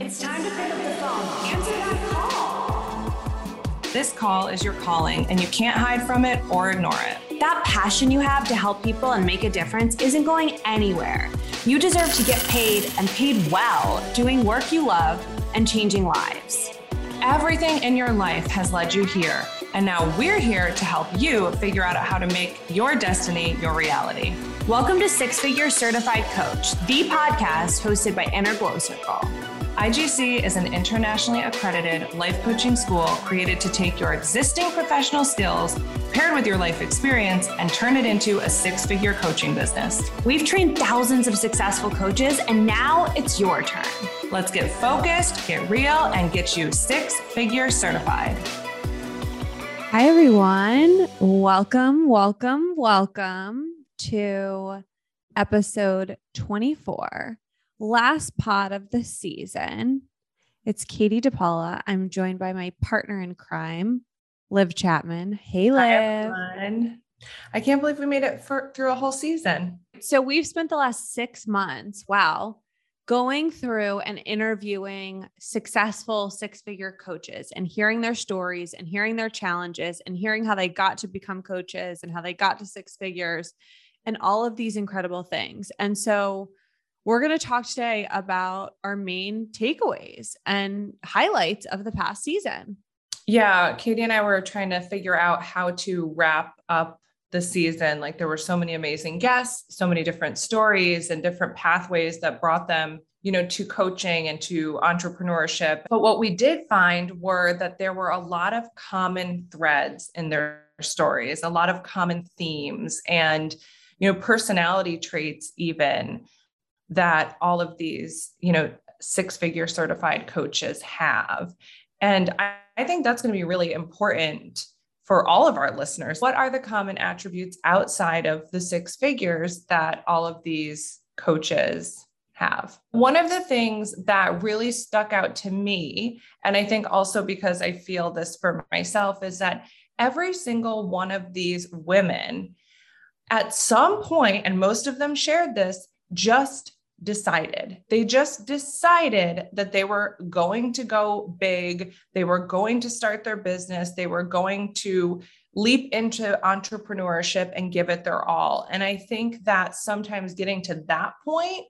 It's time to pick up the phone. Answer that call. This call is your calling, and you can't hide from it or ignore it. That passion you have to help people and make a difference isn't going anywhere. You deserve to get paid and paid well doing work you love and changing lives. Everything in your life has led you here, and now we're here to help you figure out how to make your destiny your reality. Welcome to Six Figure Certified Coach, the podcast hosted by Inner Glow Circle. IGC is an internationally accredited life coaching school created to take your existing professional skills paired with your life experience and turn it into a six figure coaching business. We've trained thousands of successful coaches, and now it's your turn. Let's get focused, get real, and get you six figure certified. Hi, everyone. Welcome, welcome, welcome to episode 24 last pod of the season. It's Katie DePaola. I'm joined by my partner in crime, Liv Chapman. Hey, Liv. Hi, I can't believe we made it for, through a whole season. So we've spent the last six months, wow, going through and interviewing successful six figure coaches and hearing their stories and hearing their challenges and hearing how they got to become coaches and how they got to six figures and all of these incredible things. And so we're going to talk today about our main takeaways and highlights of the past season. Yeah, Katie and I were trying to figure out how to wrap up the season. Like there were so many amazing guests, so many different stories and different pathways that brought them, you know, to coaching and to entrepreneurship. But what we did find were that there were a lot of common threads in their stories, a lot of common themes and you know personality traits even that all of these, you know, six figure certified coaches have. And I, I think that's going to be really important for all of our listeners. What are the common attributes outside of the six figures that all of these coaches have? One of the things that really stuck out to me, and I think also because I feel this for myself, is that every single one of these women at some point, and most of them shared this, just decided. They just decided that they were going to go big. They were going to start their business. They were going to leap into entrepreneurship and give it their all. And I think that sometimes getting to that point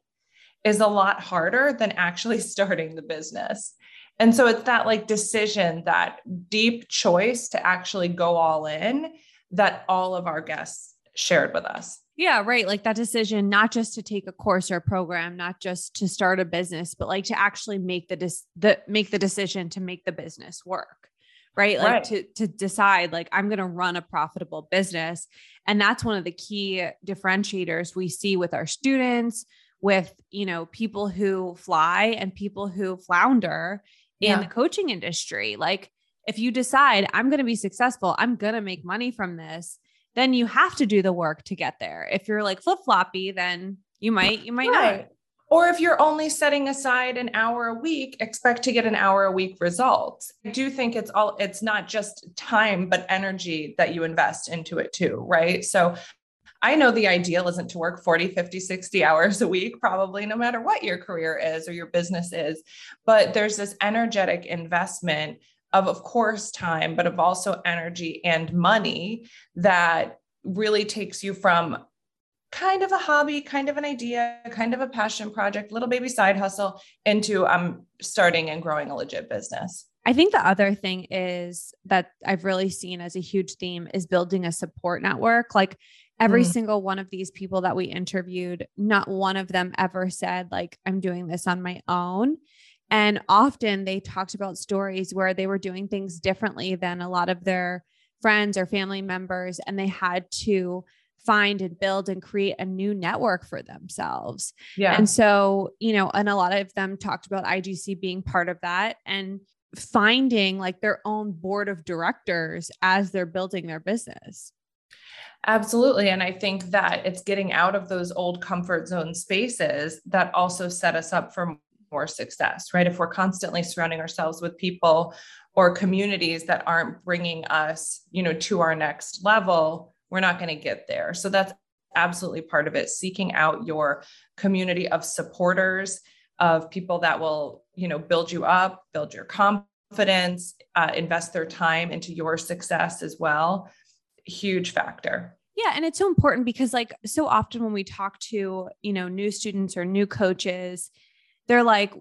is a lot harder than actually starting the business. And so it's that like decision, that deep choice to actually go all in that all of our guests shared with us. Yeah, right. Like that decision, not just to take a course or a program, not just to start a business, but like to actually make the dis- the make the decision to make the business work. Right. Like right. to to decide like I'm gonna run a profitable business. And that's one of the key differentiators we see with our students, with you know, people who fly and people who flounder in yeah. the coaching industry. Like if you decide I'm gonna be successful, I'm gonna make money from this then you have to do the work to get there. If you're like flip floppy, then you might, you might right. not. Or if you're only setting aside an hour a week, expect to get an hour a week results. I do think it's all, it's not just time, but energy that you invest into it too, right? So I know the ideal isn't to work 40, 50, 60 hours a week, probably no matter what your career is or your business is. But there's this energetic investment of of course time but of also energy and money that really takes you from kind of a hobby kind of an idea kind of a passion project little baby side hustle into um starting and growing a legit business I think the other thing is that I've really seen as a huge theme is building a support network. Like every mm. single one of these people that we interviewed, not one of them ever said, like, I'm doing this on my own. And often they talked about stories where they were doing things differently than a lot of their friends or family members, and they had to find and build and create a new network for themselves. Yeah. And so, you know, and a lot of them talked about IGC being part of that and finding like their own board of directors as they're building their business. Absolutely. And I think that it's getting out of those old comfort zone spaces that also set us up for more success, right? If we're constantly surrounding ourselves with people or communities that aren't bringing us, you know, to our next level, we're not going to get there. So that's absolutely part of it. Seeking out your community of supporters, of people that will, you know, build you up, build your confidence, uh, invest their time into your success as well. Huge factor. Yeah. And it's so important because, like, so often when we talk to, you know, new students or new coaches, they're like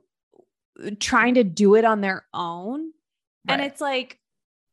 trying to do it on their own. Right. And it's like,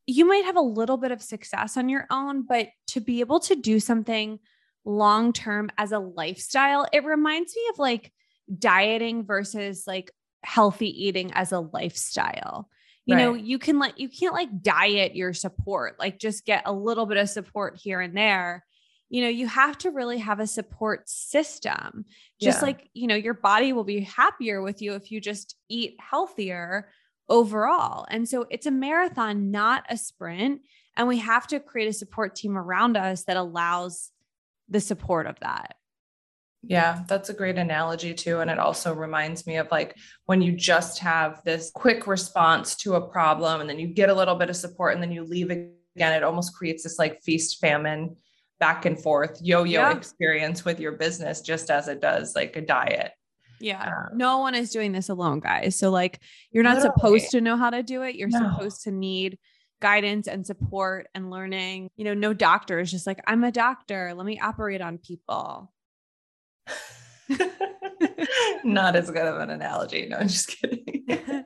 you might have a little bit of success on your own, but to be able to do something long term as a lifestyle, it reminds me of like dieting versus like healthy eating as a lifestyle. You right. know, you can like, you can't like diet your support, like just get a little bit of support here and there. You know, you have to really have a support system. Just yeah. like, you know, your body will be happier with you if you just eat healthier overall. And so it's a marathon, not a sprint. And we have to create a support team around us that allows the support of that. Yeah, that's a great analogy too. And it also reminds me of like when you just have this quick response to a problem and then you get a little bit of support and then you leave again, it almost creates this like feast famine back and forth yo yo yeah. experience with your business, just as it does like a diet. Yeah. Um, no one is doing this alone, guys. So, like, you're not literally. supposed to know how to do it. You're no. supposed to need guidance and support and learning. You know, no doctor is just like, I'm a doctor. Let me operate on people. not as good of an analogy. No, I'm just kidding.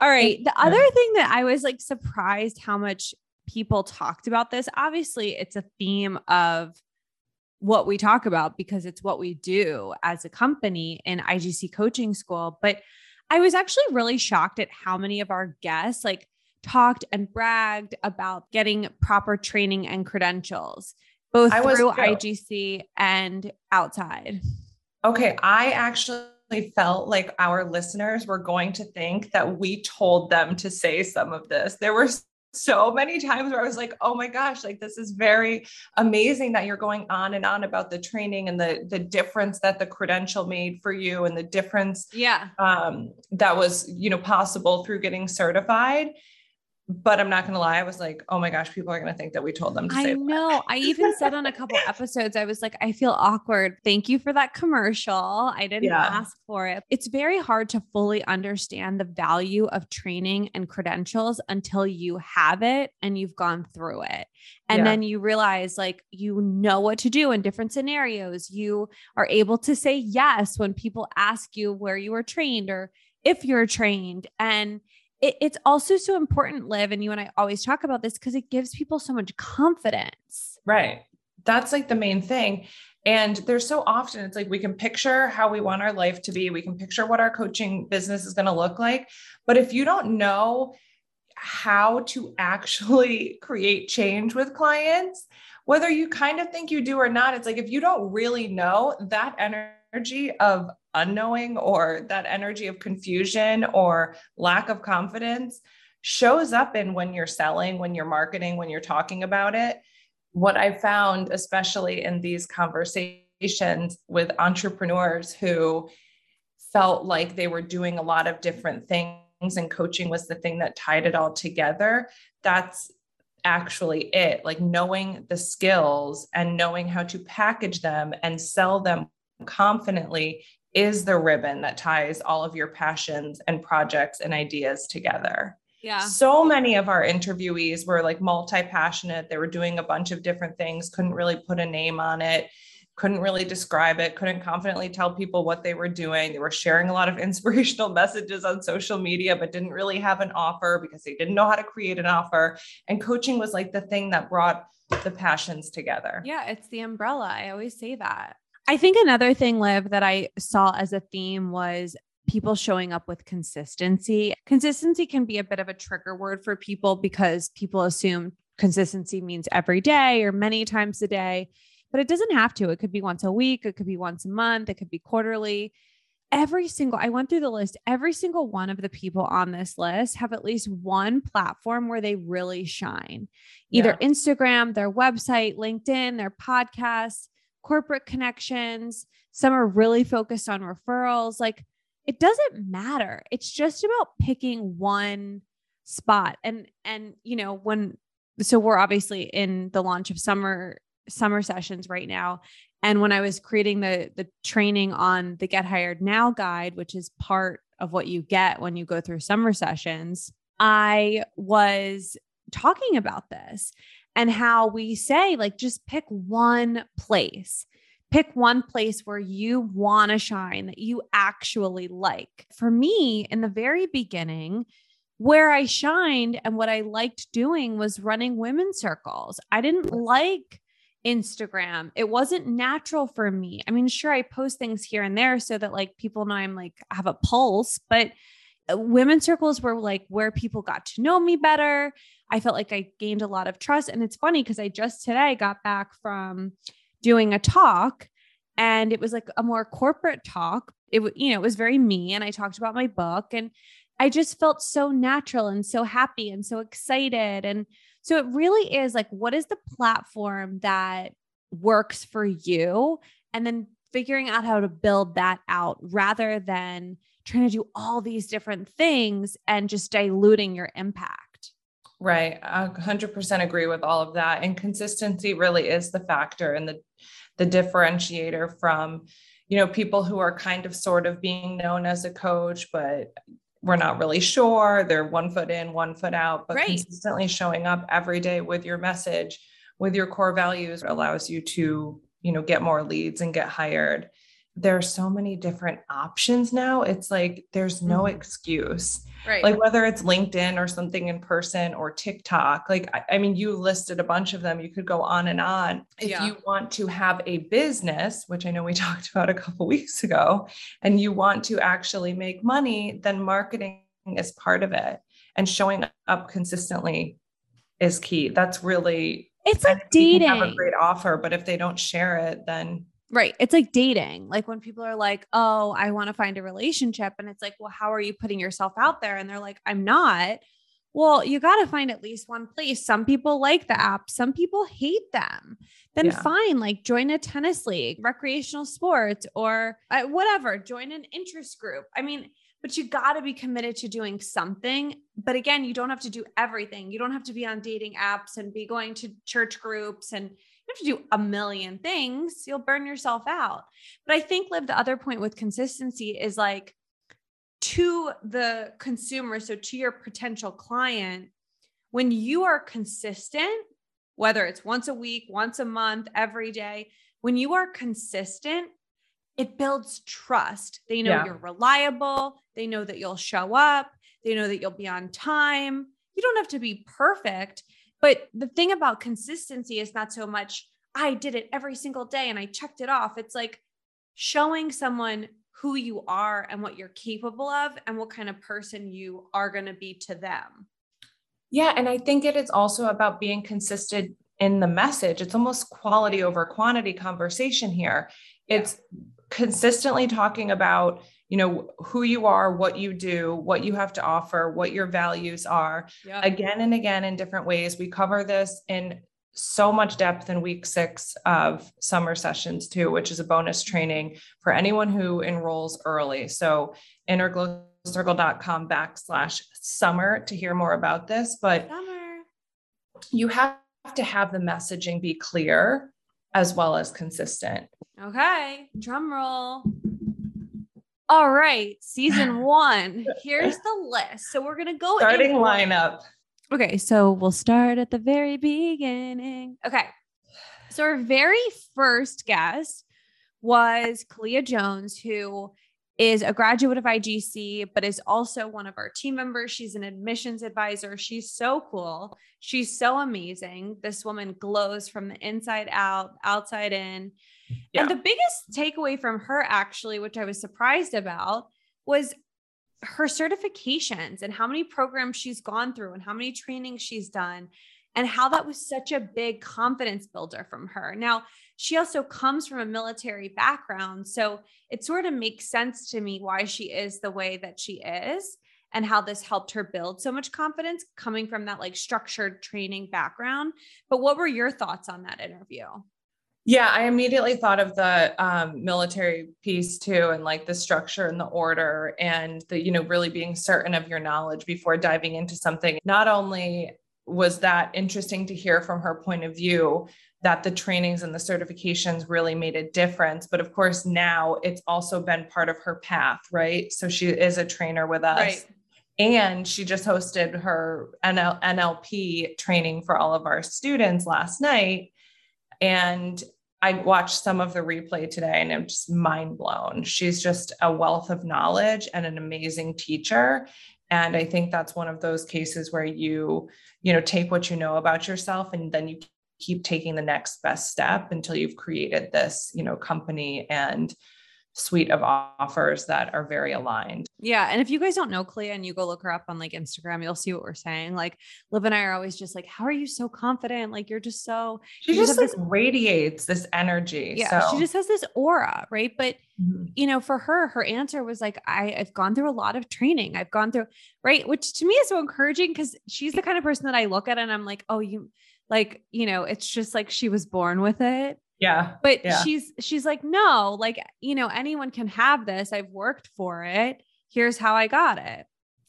All right. The other thing that I was like surprised how much people talked about this, obviously, it's a theme of what we talk about because it's what we do as a company in IGC coaching school. But I was actually really shocked at how many of our guests like talked and bragged about getting proper training and credentials, both through IGC and outside. Okay. I actually felt like our listeners were going to think that we told them to say some of this. There were so many times where I was like, oh my gosh, like this is very amazing that you're going on and on about the training and the the difference that the credential made for you and the difference yeah. um, that was you know possible through getting certified but I'm not going to lie. I was like, oh my gosh, people are going to think that we told them to I know. I even said on a couple episodes, I was like, I feel awkward. Thank you for that commercial. I didn't yeah. ask for it. It's very hard to fully understand the value of training and credentials until you have it and you've gone through it. And yeah. then you realize like you know what to do in different scenarios. You are able to say yes when people ask you where you were trained or if you're trained. And it, it's also so important, Liv, and you and I always talk about this because it gives people so much confidence. Right. That's like the main thing. And there's so often it's like we can picture how we want our life to be, we can picture what our coaching business is going to look like. But if you don't know how to actually create change with clients, whether you kind of think you do or not, it's like if you don't really know that energy of unknowing or that energy of confusion or lack of confidence shows up in when you're selling, when you're marketing, when you're talking about it. What I found, especially in these conversations with entrepreneurs who felt like they were doing a lot of different things and coaching was the thing that tied it all together, that's actually it like knowing the skills and knowing how to package them and sell them confidently is the ribbon that ties all of your passions and projects and ideas together. Yeah. So many of our interviewees were like multi passionate. They were doing a bunch of different things, couldn't really put a name on it, couldn't really describe it, couldn't confidently tell people what they were doing. They were sharing a lot of inspirational messages on social media, but didn't really have an offer because they didn't know how to create an offer. And coaching was like the thing that brought the passions together. Yeah, it's the umbrella. I always say that. I think another thing, Liv, that I saw as a theme was people showing up with consistency. Consistency can be a bit of a trigger word for people because people assume consistency means every day or many times a day, but it doesn't have to. It could be once a week, it could be once a month, it could be quarterly. Every single, I went through the list, every single one of the people on this list have at least one platform where they really shine either yeah. Instagram, their website, LinkedIn, their podcasts corporate connections. Some are really focused on referrals. Like it doesn't matter. It's just about picking one spot. And, and, you know, when, so we're obviously in the launch of summer, summer sessions right now. And when I was creating the the training on the Get Hired Now guide, which is part of what you get when you go through summer sessions, I was talking about this and how we say like just pick one place pick one place where you want to shine that you actually like. For me, in the very beginning, where I shined and what I liked doing was running women's circles. I didn't like Instagram. It wasn't natural for me. I mean, sure, I post things here and there so that like people know I'm like have a pulse, but uh, women's circles were like where people got to know me better. I felt like I gained a lot of trust. And it's funny because I just today got back from doing a talk and it was like a more corporate talk. It was you know, it was very me and I talked about my book and I just felt so natural and so happy and so excited and so it really is like what is the platform that works for you and then figuring out how to build that out rather than trying to do all these different things and just diluting your impact. Right. I 100% agree with all of that. And consistency really is the factor and the, the differentiator from, you know, people who are kind of sort of being known as a coach, but we're not really sure. They're one foot in, one foot out, but right. consistently showing up every day with your message, with your core values allows you to, you know, get more leads and get hired. There are so many different options now. It's like there's no mm-hmm. excuse Right. Like whether it's LinkedIn or something in person or TikTok. Like, I, I, mean, you listed a bunch of them. You could go on and on. If yeah. you want to have a business, which I know we talked about a couple weeks ago, and you want to actually make money, then marketing is part of it. And showing up consistently is key. That's really it's like dating. Have a great offer, but if they don't share it, then Right. It's like dating. Like when people are like, oh, I want to find a relationship. And it's like, well, how are you putting yourself out there? And they're like, I'm not. Well, you got to find at least one place. Some people like the app, some people hate them. Then yeah. fine, like join a tennis league, recreational sports, or uh, whatever, join an interest group. I mean, but you got to be committed to doing something. But again, you don't have to do everything. You don't have to be on dating apps and be going to church groups and have to do a million things, you'll burn yourself out. But I think, Liv, the other point with consistency is like to the consumer, so to your potential client, when you are consistent, whether it's once a week, once a month, every day, when you are consistent, it builds trust. They know yeah. you're reliable. They know that you'll show up. They know that you'll be on time. You don't have to be perfect, but the thing about consistency is not so much, I did it every single day and I checked it off. It's like showing someone who you are and what you're capable of and what kind of person you are going to be to them. Yeah. And I think it is also about being consistent in the message. It's almost quality over quantity conversation here. It's yeah. consistently talking about you know who you are what you do what you have to offer what your values are. Yep. again and again in different ways. We cover this in so much depth in week six of summer sessions too which is a bonus training for anyone who enrolls early. So innerglowcircle.com backslash summer to hear more about this but summer. you have to have the messaging be clear as well as consistent. Okay drum roll all right, season one. Here's the list. So we're gonna go starting in- lineup. Okay, so we'll start at the very beginning. Okay, so our very first guest was Kalia Jones, who is a graduate of IGC, but is also one of our team members. She's an admissions advisor. She's so cool. She's so amazing. This woman glows from the inside out, outside in. Yeah. And the biggest takeaway from her, actually, which I was surprised about, was her certifications and how many programs she's gone through and how many trainings she's done and how that was such a big confidence builder from her. Now, she also comes from a military background. So it sort of makes sense to me why she is the way that she is and how this helped her build so much confidence coming from that like structured training background. But what were your thoughts on that interview? Yeah, I immediately thought of the um, military piece too, and like the structure and the order, and the, you know, really being certain of your knowledge before diving into something. Not only was that interesting to hear from her point of view, that the trainings and the certifications really made a difference. But of course, now it's also been part of her path, right? So she is a trainer with us. Right. And she just hosted her NL- NLP training for all of our students last night. And I watched some of the replay today and I'm just mind blown. She's just a wealth of knowledge and an amazing teacher. And I think that's one of those cases where you, you know, take what you know about yourself and then you keep taking the next best step until you've created this, you know, company and suite of offers that are very aligned. Yeah. And if you guys don't know Clea and you go look her up on like Instagram, you'll see what we're saying. Like Liv and I are always just like, how are you so confident? Like you're just so she just, just like this, radiates this energy. Yeah. So. She just has this aura, right? But mm-hmm. you know, for her, her answer was like, I, I've gone through a lot of training. I've gone through right, which to me is so encouraging because she's the kind of person that I look at and I'm like, oh, you like, you know, it's just like she was born with it yeah. But yeah. she's she's like, no, like, you know, anyone can have this. I've worked for it. Here's how I got it.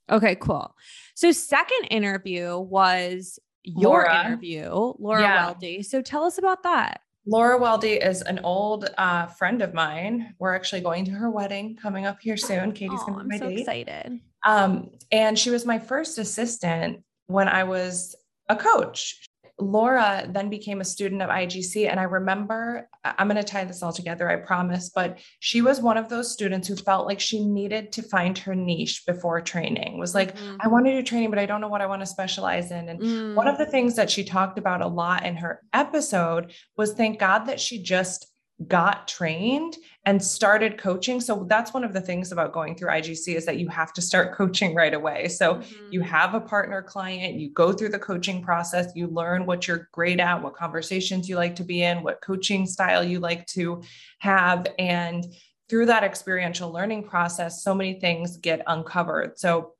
Okay, cool. So second interview was your Laura. interview, Laura yeah. Weldy. So tell us about that. Laura Weldy is an old uh, friend of mine. We're actually going to her wedding coming up here soon. Katie's going to be my so date. excited. Um, and she was my first assistant when I was a coach. Laura then became a student of IGC. And I remember, I'm going to tie this all together, I promise, but she was one of those students who felt like she needed to find her niche before training, was like, mm-hmm. I want to do training, but I don't know what I want to specialize in. And mm. one of the things that she talked about a lot in her episode was thank God that she just got trained and started coaching. So that's one of the things about going through IGC is that you have to start coaching right away. So mm-hmm. you have a partner client, you go through the coaching process, you learn what you're great at, what conversations you like to be in, what coaching style you like to have and through that experiential learning process so many things get uncovered. So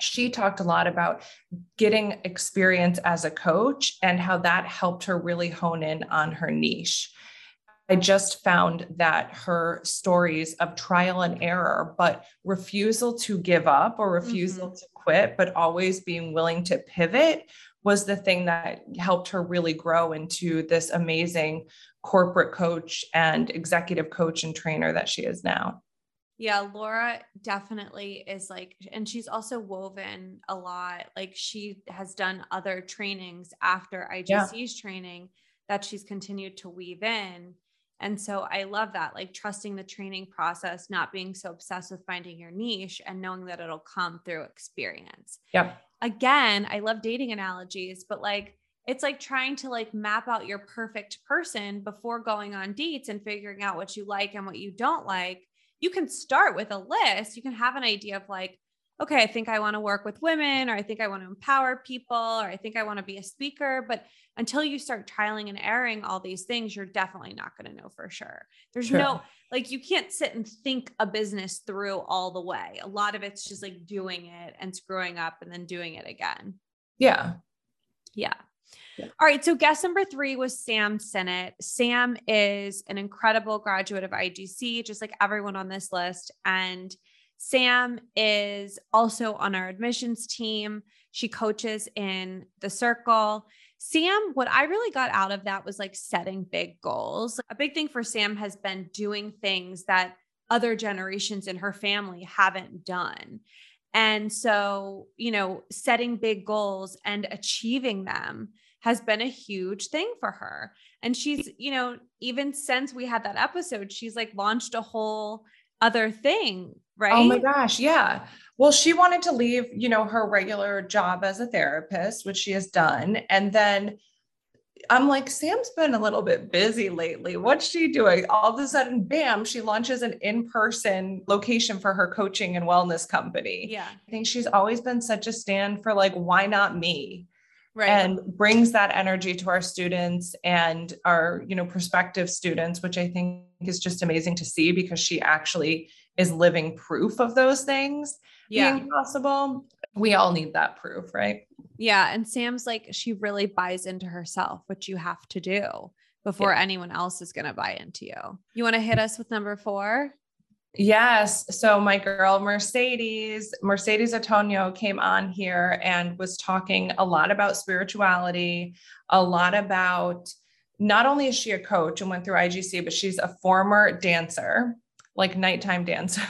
she talked a lot about getting experience as a coach and how that helped her really hone in on her niche. I just found that her stories of trial and error, but refusal to give up or refusal mm-hmm. to quit, but always being willing to pivot was the thing that helped her really grow into this amazing corporate coach and executive coach and trainer that she is now. Yeah, Laura definitely is like, and she's also woven a lot. Like she has done other trainings after IGC's yeah. training that she's continued to weave in. And so I love that, like trusting the training process, not being so obsessed with finding your niche and knowing that it'll come through experience. Yeah. Again, I love dating analogies, but like it's like trying to like map out your perfect person before going on dates and figuring out what you like and what you don't like. You can start with a list. You can have an idea of like, okay, I think I want to work with women, or I think I want to empower people, or I think I want to be a speaker. But until you start trialing and erring all these things, you're definitely not going to know for sure. There's sure. no, like, you can't sit and think a business through all the way. A lot of it's just like doing it and screwing up and then doing it again. Yeah. Yeah. Yeah. All right. So guest number three was Sam Sinnott. Sam is an incredible graduate of IGC, just like everyone on this list. And Sam is also on our admissions team. She coaches in the circle. Sam, what I really got out of that was like setting big goals. A big thing for Sam has been doing things that other generations in her family haven't done. And so, you know, setting big goals and achieving them has been a huge thing for her. And she's, you know, even since we had that episode, she's like launched a whole other thing, right? Oh my gosh, yeah. Well, she wanted to leave, you know, her regular job as a therapist, which she has done, and then I'm like, Sam's been a little bit busy lately. What's she doing? All of a sudden, bam, she launches an in person location for her coaching and wellness company. Yeah. I think she's always been such a stand for like, why not me? Right. And brings that energy to our students and our, you know, prospective students, which I think is just amazing to see because she actually is living proof of those things yeah. being possible. We all need that proof, right? Yeah. And Sam's like, she really buys into herself, which you have to do before yeah. anyone else is going to buy into you. You want to hit us with number four? Yes. So my girl Mercedes, Mercedes Antonio came on here and was talking a lot about spirituality, a lot about not only is she a coach and went through IGC, but she's a former dancer, like nighttime dancer.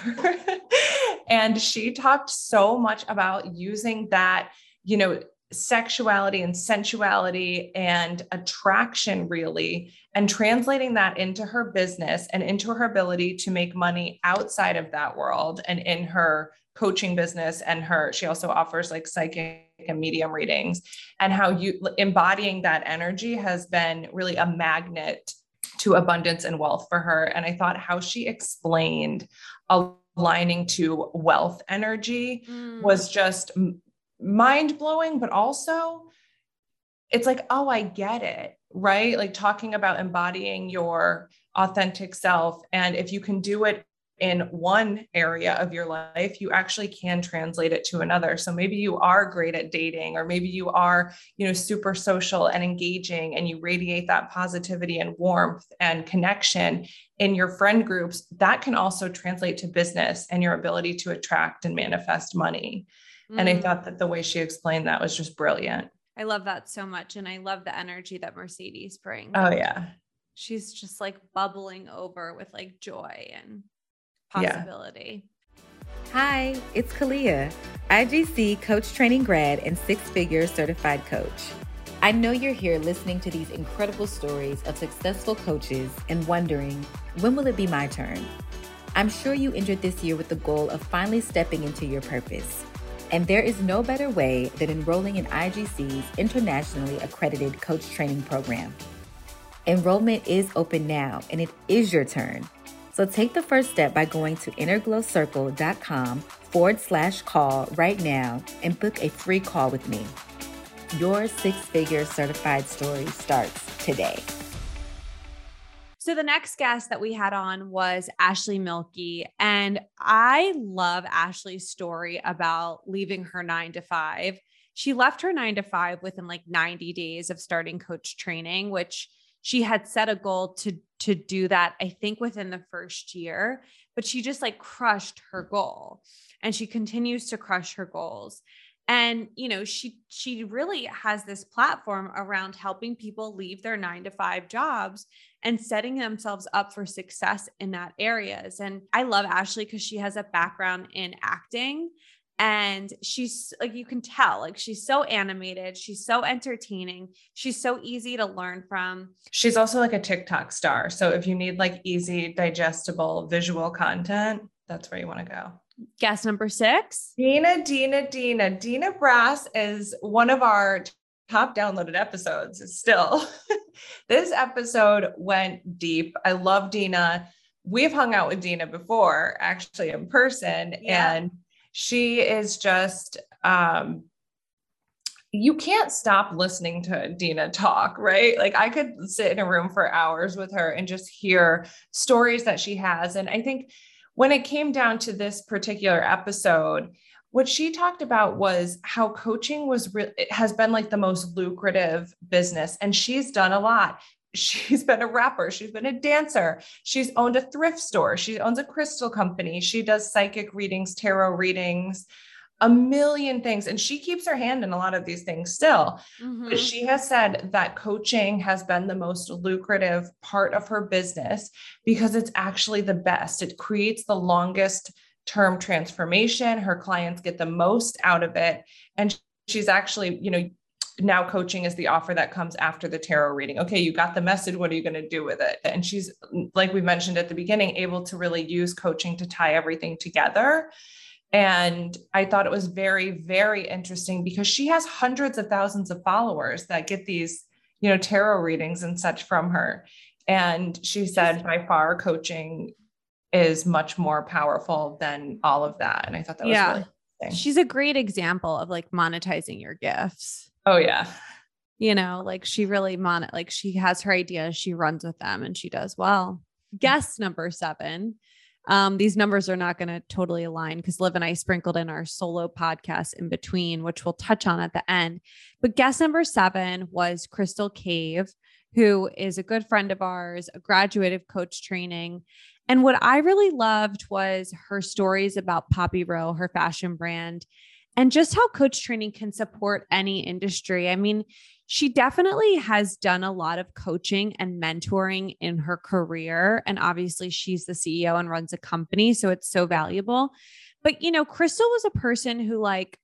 and she talked so much about using that, you know, sexuality and sensuality and attraction really and translating that into her business and into her ability to make money outside of that world and in her coaching business and her she also offers like psychic and medium readings and how you embodying that energy has been really a magnet to abundance and wealth for her and i thought how she explained aligning to wealth energy mm. was just mind blowing, but also it's like, oh, I get it, right? Like talking about embodying your authentic self. And if you can do it in one area of your life, you actually can translate it to another. So maybe you are great at dating, or maybe you are, you know, super social and engaging, and you radiate that positivity and warmth and connection in your friend groups. That can also translate to business and your ability to attract and manifest money. Mm. And I mm. thought that the way she explained that was just brilliant. I love that so much. And I love the energy that Mercedes brings. Oh, yeah. She's just like bubbling over with like joy and possibility. Yeah. Hi, it's Kalia, IGC coach training grad and six figure certified coach. I know you're here listening to these incredible stories of successful coaches and wondering, when will it be my turn? I'm sure you entered this year with the goal of finally stepping into your purpose. And there is no better way than enrolling in IGC's internationally accredited coach training program. Enrollment is open now, and it is your turn. So take the first step by going to innerglowcircle.com forward slash call right now and book a free call with me. Your six figure certified story starts today. So the next guest that we had on was Ashley Milky. And I love Ashley's story about leaving her nine to five. She left her nine to five within like 90 days of starting coach training, which she had set a goal to to do that i think within the first year but she just like crushed her goal. And she continues to crush her goals. And you know she she really has this platform around helping people leave their 9 to 5 jobs and setting themselves up for success in that areas. And i love ashley cuz she has a background in acting and she's like you can tell like she's so animated she's so entertaining she's so easy to learn from. She's also like a tiktok star. So if you need like easy digestible visual content that's where you want to go. Guest number six. Dina dina dina. Dina brass is one of our top downloaded episodes still. This episode went deep. I love dina. We've hung out with dina before actually in person. Yeah. and she is just um you can't stop listening to Dina talk, right? Like I could sit in a room for hours with her and just hear stories that she has. And I think when it came down to this particular episode, what she talked about was how coaching was re- has been like the most lucrative business and she's done a lot she's been a rapper, she's been a dancer, she's owned a thrift store, she owns a crystal company, she does psychic readings, tarot readings, a million things. And she keeps her hand in a lot of these things still. Mm-hmm. But she has said that coaching has been the most lucrative part of her business because it's actually the best. It creates the longest term transformation. Her clients get the most out of it. And she's actually, you know, now coaching is the offer that comes after the tarot reading. Okay, you got the message. What are you going to do with it? And she's, like we mentioned at the beginning, able to really use coaching to tie everything together. And I thought it was very, very interesting because she has hundreds of thousands of followers that get these, you know, tarot readings and such from her. And she said by far coaching is much more powerful than all of that. And I thought that was yeah. really She's a great example of like monetizing your gifts. Oh yeah. You know, like she really mon like she has her ideas, she runs with them and she does well. Guest number seven. Um, these numbers are not going to totally align because Liv and I sprinkled in our solo podcast in between, which we'll touch on at the end. But guest number seven was Crystal Cave, who is a good friend of ours, a graduate of coach training. And what I really loved was her stories about Poppy Row, her fashion brand, and just how coach training can support any industry. I mean, she definitely has done a lot of coaching and mentoring in her career. And obviously, she's the CEO and runs a company. So it's so valuable. But, you know, Crystal was a person who, like,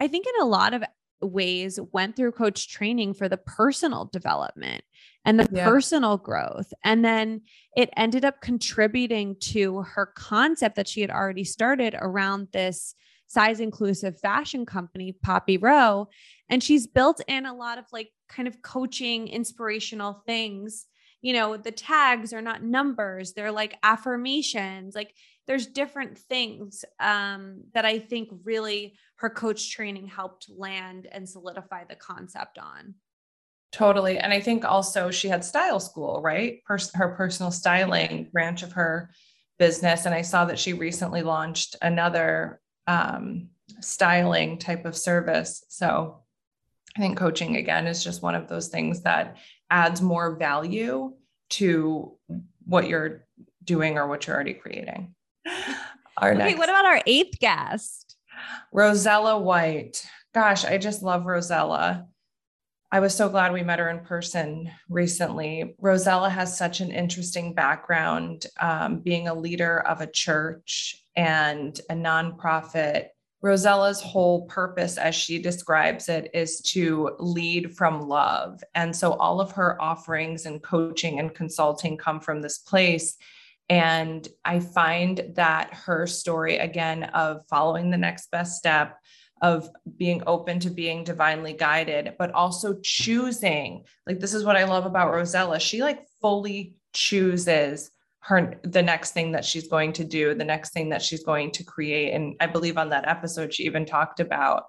I think in a lot of ways went through coach training for the personal development and the yeah. personal growth. And then it ended up contributing to her concept that she had already started around this size inclusive fashion company, Poppy Row. And she's built in a lot of like kind of coaching, inspirational things. You know, the tags are not numbers, they're like affirmations. Like there's different things um, that I think really her coach training helped land and solidify the concept on. Totally. And I think also she had style school, right? Pers- her personal styling branch of her business. And I saw that she recently launched another um, styling type of service. So I think coaching again is just one of those things that adds more value to what you're doing or what you're already creating. Our okay, next, what about our eighth guest? Rosella White. Gosh, I just love Rosella. I was so glad we met her in person recently. Rosella has such an interesting background, um, being a leader of a church and a nonprofit. Rosella's whole purpose, as she describes it, is to lead from love. And so all of her offerings and coaching and consulting come from this place. And I find that her story, again, of following the next best step, of being open to being divinely guided, but also choosing. Like, this is what I love about Rosella. She like fully chooses her the next thing that she's going to do, the next thing that she's going to create. And I believe on that episode, she even talked about,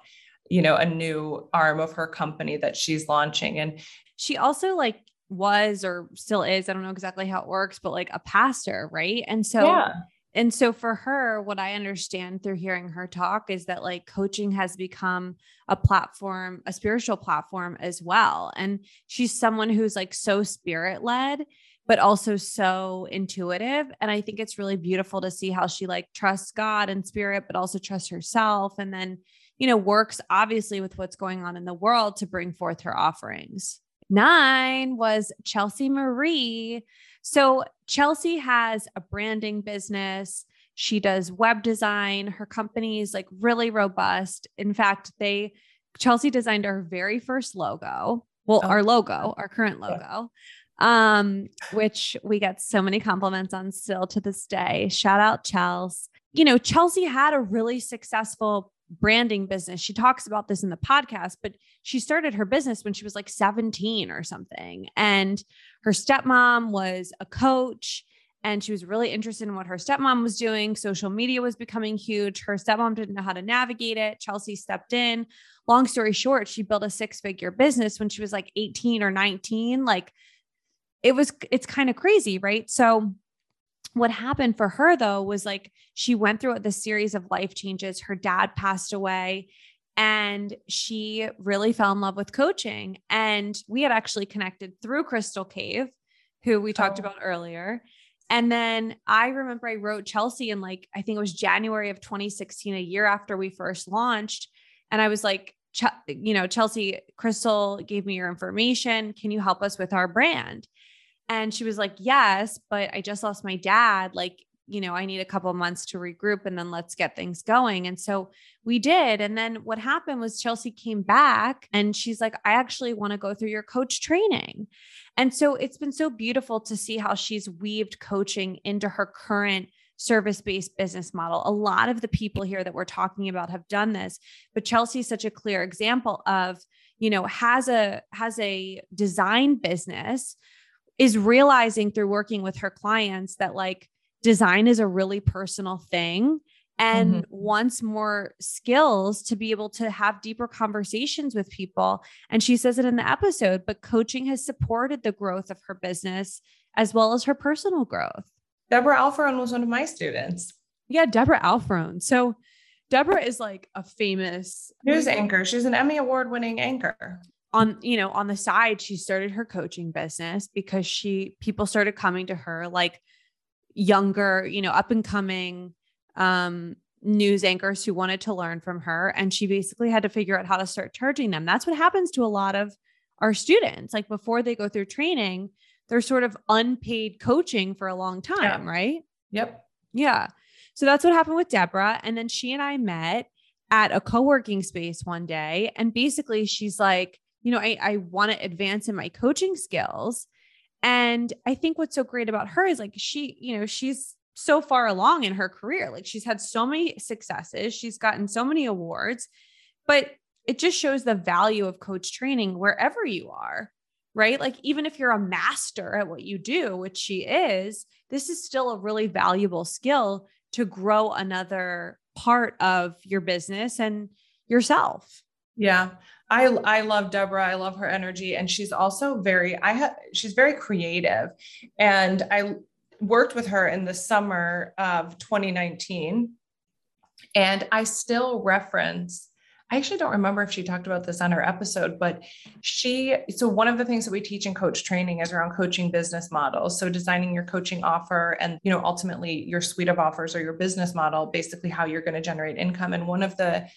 you know, a new arm of her company that she's launching. And she also like was or still is, I don't know exactly how it works, but like a pastor, right? And so yeah and so for her what i understand through hearing her talk is that like coaching has become a platform a spiritual platform as well and she's someone who's like so spirit led but also so intuitive and i think it's really beautiful to see how she like trusts god and spirit but also trusts herself and then you know works obviously with what's going on in the world to bring forth her offerings nine was chelsea marie so Chelsea has a branding business. She does web design. Her company is like really robust. In fact, they Chelsea designed our very first logo. Well, oh. our logo, our current logo. Um, which we get so many compliments on still to this day. Shout out Chelsea. You know, Chelsea had a really successful branding business. She talks about this in the podcast, but she started her business when she was like 17 or something. And her stepmom was a coach and she was really interested in what her stepmom was doing. Social media was becoming huge. Her stepmom didn't know how to navigate it. Chelsea stepped in. Long story short, she built a six figure business when she was like 18 or 19. Like it was, it's kind of crazy, right? So, what happened for her though was like she went through the series of life changes. Her dad passed away and she really fell in love with coaching. And we had actually connected through Crystal Cave, who we talked oh. about earlier. And then I remember I wrote Chelsea in like, I think it was January of 2016, a year after we first launched. And I was like, you know, Chelsea, Crystal gave me your information. Can you help us with our brand? And she was like, Yes, but I just lost my dad. Like, you know, I need a couple months to regroup and then let's get things going. And so we did. And then what happened was Chelsea came back and she's like, I actually want to go through your coach training. And so it's been so beautiful to see how she's weaved coaching into her current service based business model. A lot of the people here that we're talking about have done this, but Chelsea's such a clear example of, you know, has a has a design business is realizing through working with her clients that like design is a really personal thing and mm-hmm. wants more skills to be able to have deeper conversations with people. And she says it in the episode, but coaching has supported the growth of her business as well as her personal growth. Deborah Alfarone was one of my students. Yeah, Deborah Alfarone. So Deborah is like a famous news anchor. She's an Emmy award winning anchor on you know on the side she started her coaching business because she people started coming to her like younger you know up and coming um news anchors who wanted to learn from her and she basically had to figure out how to start charging them that's what happens to a lot of our students. Like before they go through training, they're sort of unpaid coaching for a long time, Yeah. right? Yep. Yeah. So that's what happened with Deborah. And then she and I met at a co working space one day. And basically, she's like, you know, I, I want to advance in my coaching skills. And I think what's so great about her is like, she, you know, she's so far along in her career. Like, she's had so many successes, she's gotten so many awards, but it just shows the value of coach training wherever you are right? Like, even if you're a master at what you do, which she is, this is still a really valuable skill to grow another part of your business and yourself. Yeah. I I love Deborah. I love her energy and she's also very I have she's very creative and I worked with her in the summer of 2019 and I still reference I actually don't remember if she talked about this on her episode, but she, so one of the things that we teach in coach training is around coaching business models. So designing your coaching offer and, you know, ultimately your suite of offers or your business model, basically how you're going to generate income. And one of the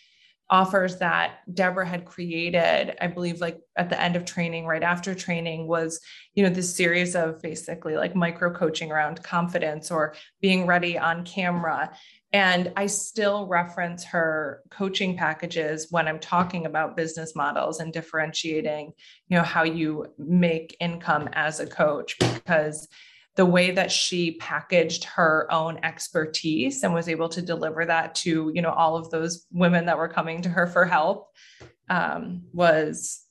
offers that Deborah had created, I believe, like at the end of training, right after training, was, you know, this series of basically like micro coaching around confidence or being ready on camera. And I still reference her coaching packages when I'm talking about business models and differentiating, you know, how you make income as a coach because the way that she packaged her own expertise and was able to deliver that to you know all of those women that were coming to her for help um, was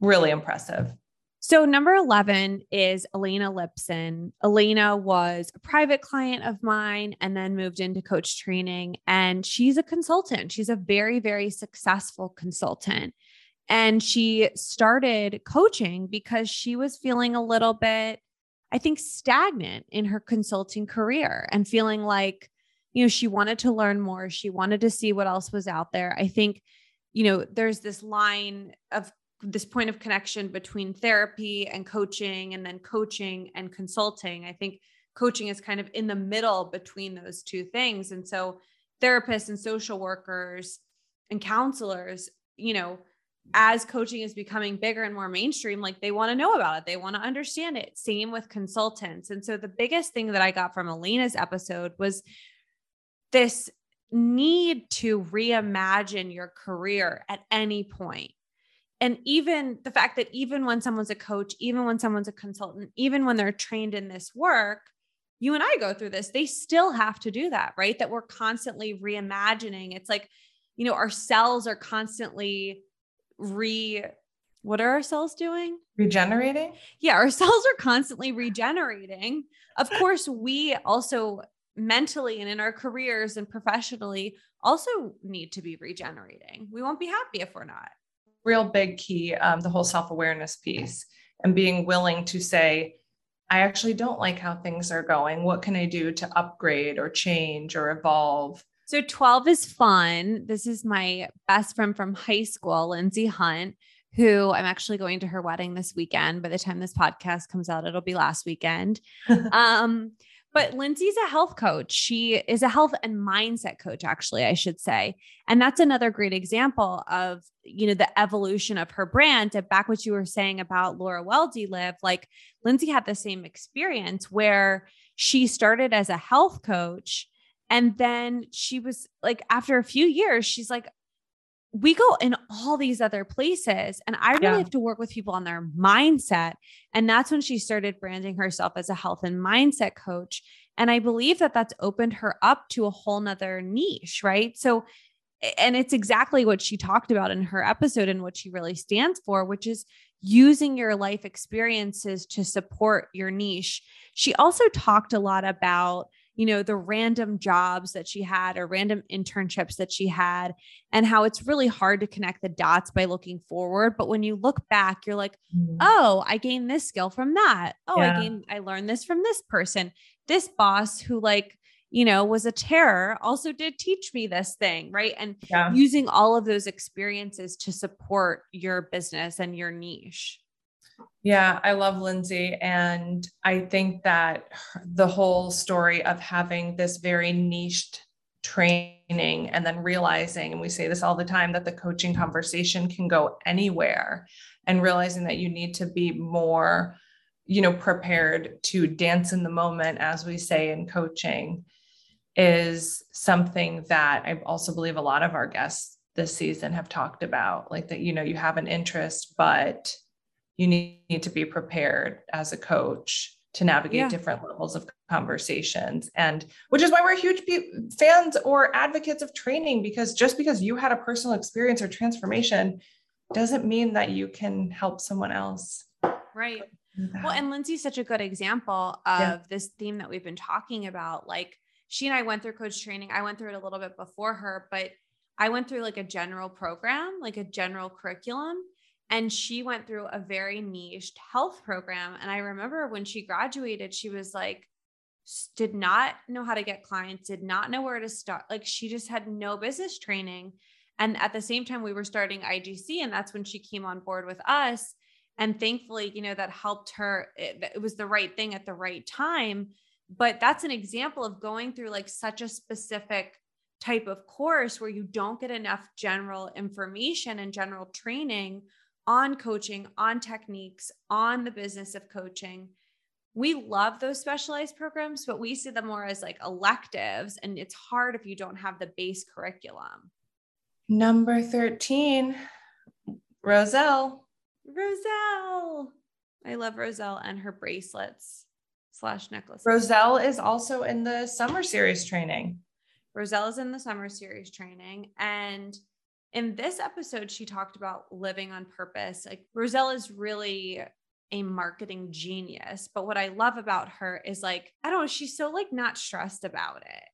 really impressive So, number 11 is Elena Lipson. Elena was a private client of mine and then moved into coach training. And she's a consultant. She's a very, very successful consultant. And she started coaching because she was feeling a little bit, I think, stagnant in her consulting career and feeling like, you know, she wanted to learn more. She wanted to see what else was out there. I think, you know, there's this line of this point of connection between therapy and coaching and then coaching and consulting i think coaching is kind of in the middle between those two things and so therapists and social workers and counselors you know as coaching is becoming bigger and more mainstream like they want to know about it they want to understand it same with consultants and so the biggest thing that i got from elena's episode was this need to reimagine your career at any point. and even the fact that even when someone's a coach, even when someone's a consultant, even when they're trained in this work, you and I go through this, they still have to do that, right? That we're constantly reimagining. It's like, you know, our cells are constantly re what are our cells doing? regenerating Yeah, our cells are constantly regenerating. Of course, we also mentally and in our careers and professionally also need to be regenerating. We won't be happy if we're not. real big key um, the whole self-awareness piece and being willing to say i actually don't like how things are going what can i do to upgrade or change or evolve So 12 is fun. This is my best friend from high school, Lindsay Hunt, who I'm actually going to her wedding this weekend. By the time this podcast comes out, it'll be last weekend. um, but Lindsay's a health coach. She is a health and mindset coach, actually, I should say. And that's another great example of, you know, the evolution of her brand. And back what you were saying about Laura Weldy live, like Lindsay had the same experience where she started as a health coach and then she was like, after a few years, she's like, we go in all these other places. And I really Yeah. have to work with people on their mindset. And that's when she started branding herself as a health and mindset coach. And I believe that that's opened her up to a whole nother niche, right? So, and it's exactly what she talked about in her episode and what she really stands for, which is using your life experiences to support your niche. She also talked a lot about you know, the random jobs that she had or random internships that she had, and how it's really hard to connect the dots by looking forward. But when you look back, you're like, mm-hmm. oh, I gained this skill from that. Oh, Yeah. I gained, I learned this from this person. This boss who, like, you know, was a terror also did teach me this thing. Right. And yeah using all of those experiences to support your business and your niche. Yeah, I love Lindsay. And I think that the whole story of having this very niched training and then realizing, and we say this all the time, that the coaching conversation can go anywhere and realizing that you need to be more you know prepared to dance in the moment as we say in coaching is something that i also believe a lot of our guests this season have talked about like that you know you have an interest but you need, need to be prepared as a coach to navigate yeah. different levels of conversations. And which is why we're huge fans or advocates of training because just because you had a personal experience or transformation doesn't mean that you can help someone else. Right. Well and lindsay's such a good example of yeah. this theme that we've been talking about. Like she and i went through coach training. I went through it a little bit before her but i went through like a general program like a general curriculum and she went through a very niched health program. And I remember when she graduated, she was like, did not know how to get clients, did not know where to start. Like she just had no business training. And at the same time, we were starting IGC, and that's when she came on board with us. And thankfully, you know, that helped her. It, it was the right thing at the right time. But that's an example of going through like such a specific type of course where you don't get enough general information and general training on coaching, on techniques, on the business of coaching. We love those specialized programs, but we see them more as like electives. And it's hard if you don't have the base curriculum. Number 13, Roselle. Roselle. I love Roselle and her bracelets slash necklaces. Roselle is also in the summer series training. Roselle is in the summer series training. And in this episode, she talked about living on purpose. Like Roselle is really a marketing genius. But what I love about her is like, I don't know, she's so like not stressed about it.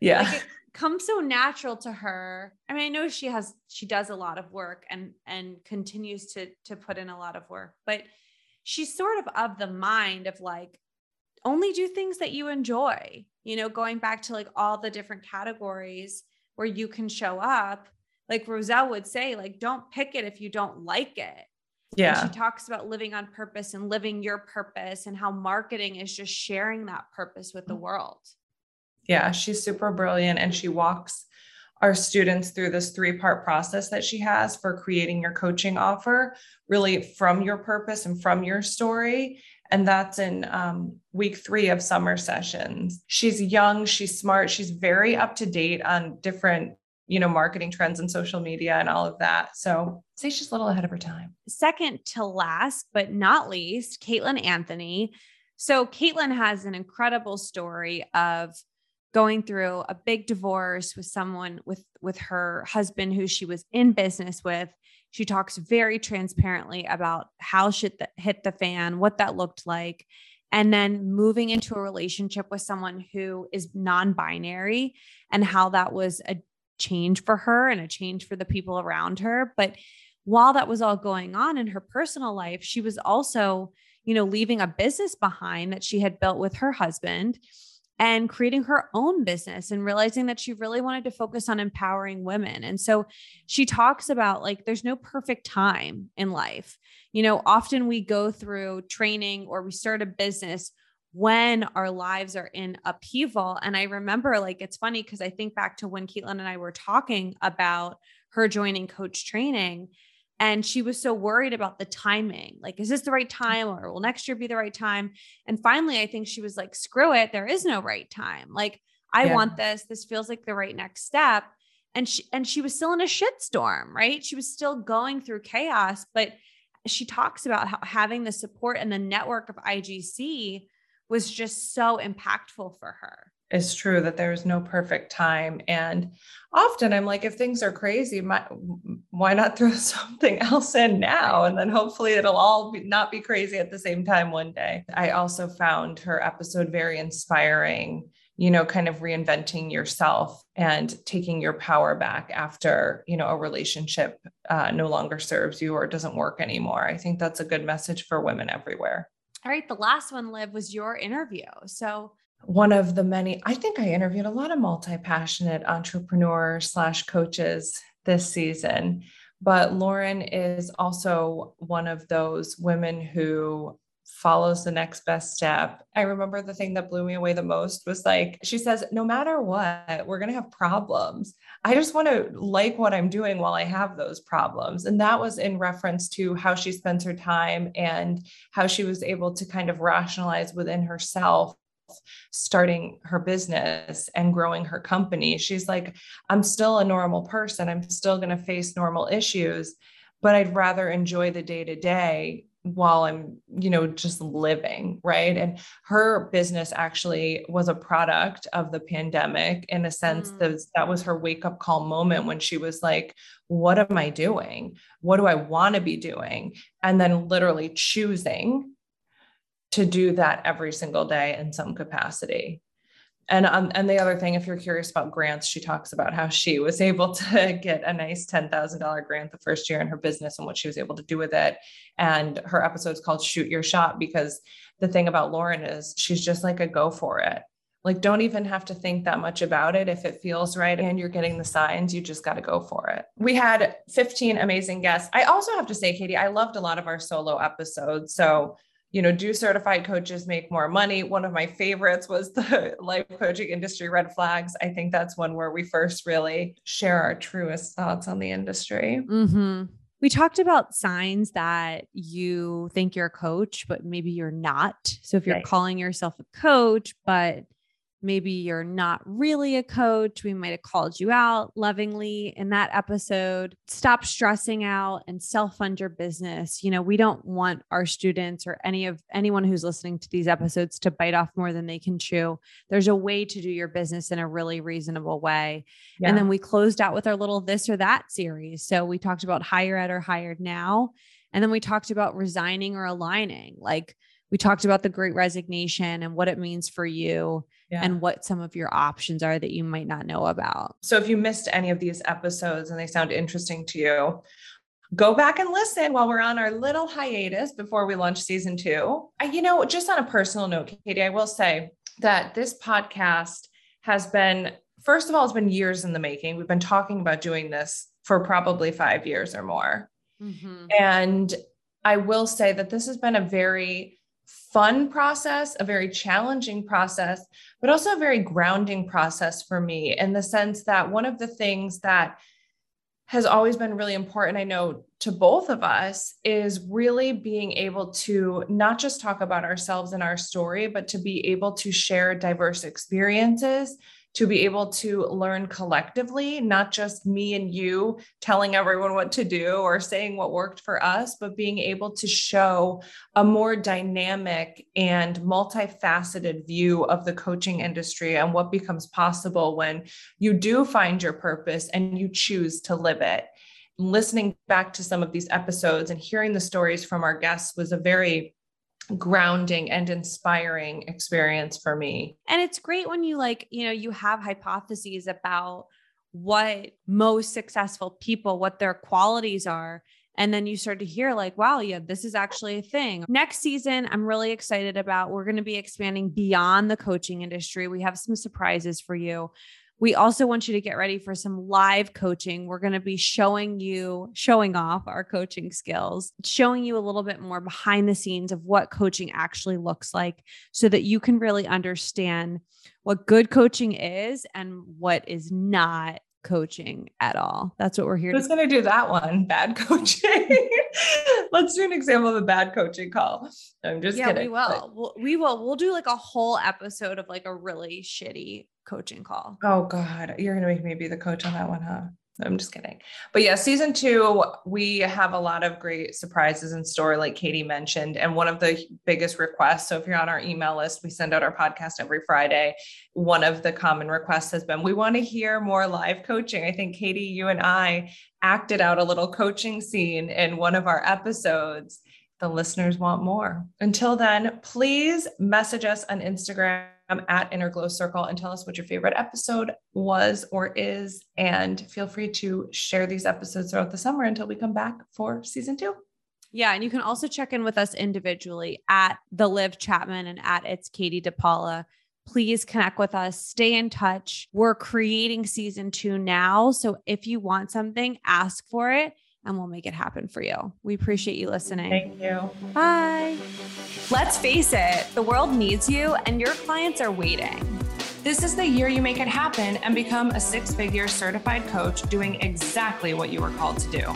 Yeah. Like it comes so natural to her. I mean, I know she has she does a lot of work and and continues to to put in a lot of work, but she's sort of of the mind of like only do things that you enjoy. You know, going back to like all the different categories where you can show up like Roselle would say, like, don't pick it if you don't like it. Yeah. And she talks about living on purpose and living your purpose and how marketing is just sharing that purpose with the mm. world. Yeah, she's super brilliant and she walks our students through this three part process that she has for creating your coaching offer, really from your purpose and from your story. And that's in um, week three of summer sessions. She's young, she's smart, she's very up to date on different you know, marketing trends and social media and all of that. So say she's a little ahead of her time. Second to last, but not least, Caitlin Anthony. So Caitlin has an incredible story of going through a big divorce with someone with with her husband who she was in business with. She talks very transparently about how shit that hit the fan, what that looked like, and then moving into a relationship with someone who is non-binary and how that was a change for her and a change for the people around her. But while that was all going on in her personal life, she was also, you know, leaving a business behind that she had built with her husband and creating her own business and realizing that she really wanted to focus on empowering women. And so she talks about like there's no perfect time in life. You know, often we go through training or we start a business when our lives are in upheaval. And I remember, like, it's funny because I think back to when Caitlin and I were talking about her joining coach training. And she was so worried about the timing. Like, is this the right mm. time or will next year be the right time? And finally, I think she was like, screw it. There is no right time. Like, I yeah. want this. This feels like the right next step. And she and she was still in a shitstorm, right? She was still going through chaos, but she talks about how having the support and the network of IGC was just so impactful for her. It's true that there's no perfect time. And often I'm like, if things are crazy, my, why not throw something else in now? And then hopefully it'll all be, not be crazy at the same time one day. I also found her episode very inspiring, you know, kind of reinventing yourself and taking your power back after, you know, a relationship uh, no longer serves you or doesn't work anymore. I think that's a good message for women everywhere. All right. The last one, Liv, was your interview. So, one of the many, I think I interviewed a lot of multi passionate entrepreneurs slash coaches this season. But Lauren is also one of those women who follows the next best step. I remember the thing that blew me away the most was like, she says, no matter what, we're going to have problems. I just want to like what I'm doing while I have those problems. And that was in reference to how she spends her time and how she was able to kind of rationalize within herself starting her business and growing her company. She's like, I'm still a normal person. I'm still going to face normal issues, but I'd rather enjoy the day to day while I'm, you know, just living, right? And her business actually was a product of the pandemic in a sense mm. that that was her wake up call moment when she was like, what am I doing? What do I want to be doing? And then literally choosing to do that every single day in some capacity. And um, and the other thing, if you're curious about grants, she talks about how she was able to get a nice ten thousand dollar grant the first year in her business and what she was able to do with it. And her episode is called "Shoot Your Shot" because the thing about Lauren is she's just like a go for it. Like, don't even have to think that much about it. If it feels right and you're getting the signs, you just got to go for it. We had 15 amazing guests. I also have to say, Katie, I loved a lot of our solo episodes. So you know, do certified coaches make more money? One of my favorites was the life coaching industry red flags. I think that's one where we first really share our truest thoughts on the industry. Mm-hmm. We talked about signs that you think you're a coach, but maybe you're not. So if you're right. calling yourself a coach, but maybe you're not really a coach. We might have called you out lovingly in that episode. Stop stressing out and self fund your business. You know, we don't want our students or any of anyone who's listening to these episodes to bite off more than they can chew. There's a way to do your business in a really reasonable way. Yeah. And then we closed out with our little this or that series. So we talked about hire ed or hired now. And then we talked about resigning or aligning. Like we talked about the great resignation and what it means for you yeah. and what some of your options are that you might not know about. So if you missed any of these episodes and they sound interesting to you, go back and listen while we're on our little hiatus before we launch season two. I, you know, just on a personal note, Katie, I will say that this podcast has been, first of all, it's been years in the making. We've been talking about doing this for probably five years or more. Mm-hmm. And I will say that this has been a very fun process, a very challenging process, but also a very grounding process for me in the sense that one of the things that has always been really important, I know, to both of us is really being able to not just talk about ourselves and our story, but to be able to share diverse experiences to be able to learn collectively, not just me and you telling everyone what to do or saying what worked for us, but being able to show a more dynamic and multifaceted view of the coaching industry and what becomes possible when you do find your purpose and you choose to live it. Listening back to some of these episodes and hearing the stories from our guests was a very grounding and inspiring experience for me. And it's great when you like, you know, you have hypotheses about what most successful people, what their qualities are. And then you start to hear, like, wow, yeah, this is actually a thing. Next season, I'm really excited about. We're going to be expanding beyond the coaching industry. We have some surprises for you. We also want you to get ready for some live coaching. We're going to be showing you, showing off our coaching skills, showing you a little bit more behind the scenes of what coaching actually looks like so that you can really understand what good coaching is and what is not coaching at all. That's what we're here. Who's going to do that one? Bad coaching. Let's do an example of a bad coaching call. I'm just yeah, kidding. we will. But... We'll, we will. We'll do like a whole episode of like a really shitty coaching call. Oh God, you're gonna make me be the coach on that one, huh? I'm just kidding. But yeah, season two, we have a lot of great surprises in store, like Katie mentioned. And one of the biggest requests so, if you're on our email list, we send out our podcast every Friday. One of the common requests has been we want to hear more live coaching. I think, Katie, you and I acted out a little coaching scene in one of our episodes. The listeners want more. Until then, please message us on Instagram at Inner Glow Circle and tell us what your favorite episode was or is. And feel free to share these episodes throughout the summer until we come back for season two. Yeah. And you can also check in with us individually at the Liv Chapman and at it's Katie DePaola. Please connect with us, stay in touch. We're creating season two now. So if you want something, ask for it and we'll make it happen for you. We appreciate you listening. Thank you. Bye. Let's face it, the world needs you and your clients are waiting. This is the year you make it happen and become a six figure certified coach doing exactly what you were called to do.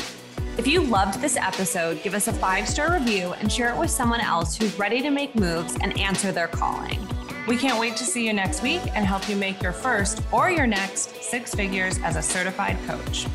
If you loved this episode, give us a five star review and share it with someone else who's ready to make moves and answer their calling. We can't wait to see you next week and help you make your first or your next six figures as a certified coach.